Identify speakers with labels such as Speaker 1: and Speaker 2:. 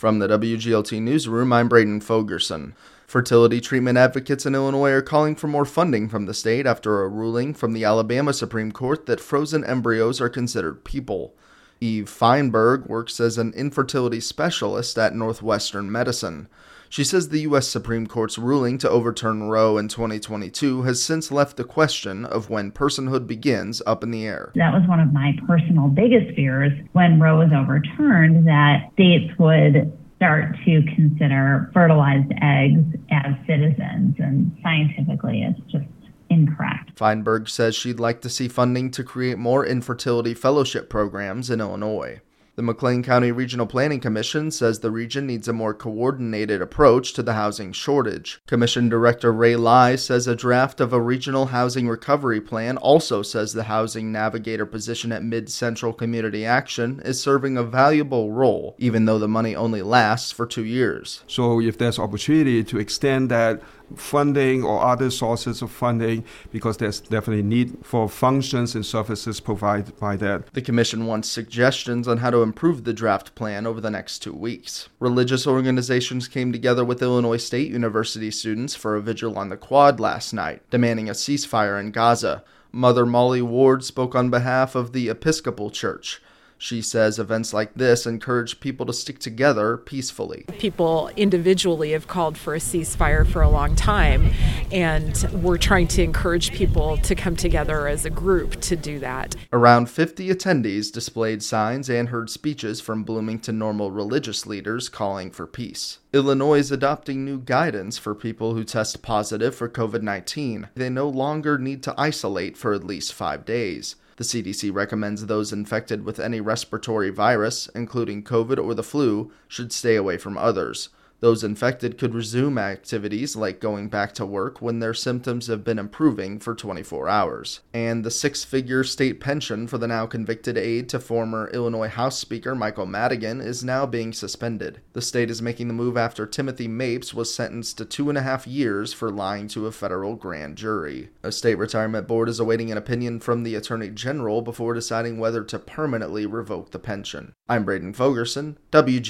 Speaker 1: From the WGLT Newsroom, I'm Braden Fogerson. Fertility treatment advocates in Illinois are calling for more funding from the state after a ruling from the Alabama Supreme Court that frozen embryos are considered people. Eve Feinberg works as an infertility specialist at Northwestern Medicine. She says the U.S. Supreme Court's ruling to overturn Roe in 2022 has since left the question of when personhood begins up in the air.
Speaker 2: That was one of my personal biggest fears when Roe was overturned that states would start to consider fertilized eggs as citizens. And scientifically, it's just incorrect.
Speaker 1: Feinberg says she'd like to see funding to create more infertility fellowship programs in Illinois. The McLean County Regional Planning Commission says the region needs a more coordinated approach to the housing shortage. Commission Director Ray Lai says a draft of a regional housing recovery plan also says the housing navigator position at Mid Central Community Action is serving a valuable role, even though the money only lasts for two years.
Speaker 3: So, if there's opportunity to extend that funding or other sources of funding because there's definitely need for functions and services provided by that.
Speaker 1: The commission wants suggestions on how to improve the draft plan over the next two weeks. Religious organizations came together with Illinois State University students for a vigil on the quad last night, demanding a ceasefire in Gaza. Mother Molly Ward spoke on behalf of the Episcopal Church. She says events like this encourage people to stick together peacefully.
Speaker 4: People individually have called for a ceasefire for a long time, and we're trying to encourage people to come together as a group to do that.
Speaker 1: Around 50 attendees displayed signs and heard speeches from Bloomington Normal religious leaders calling for peace. Illinois is adopting new guidance for people who test positive for COVID 19. They no longer need to isolate for at least five days. The CDC recommends those infected with any respiratory virus, including COVID or the flu, should stay away from others. Those infected could resume activities like going back to work when their symptoms have been improving for 24 hours. And the six figure state pension for the now convicted aide to former Illinois House Speaker Michael Madigan is now being suspended. The state is making the move after Timothy Mapes was sentenced to two and a half years for lying to a federal grand jury. A state retirement board is awaiting an opinion from the Attorney General before deciding whether to permanently revoke the pension. I'm Braden Fogerson, WG.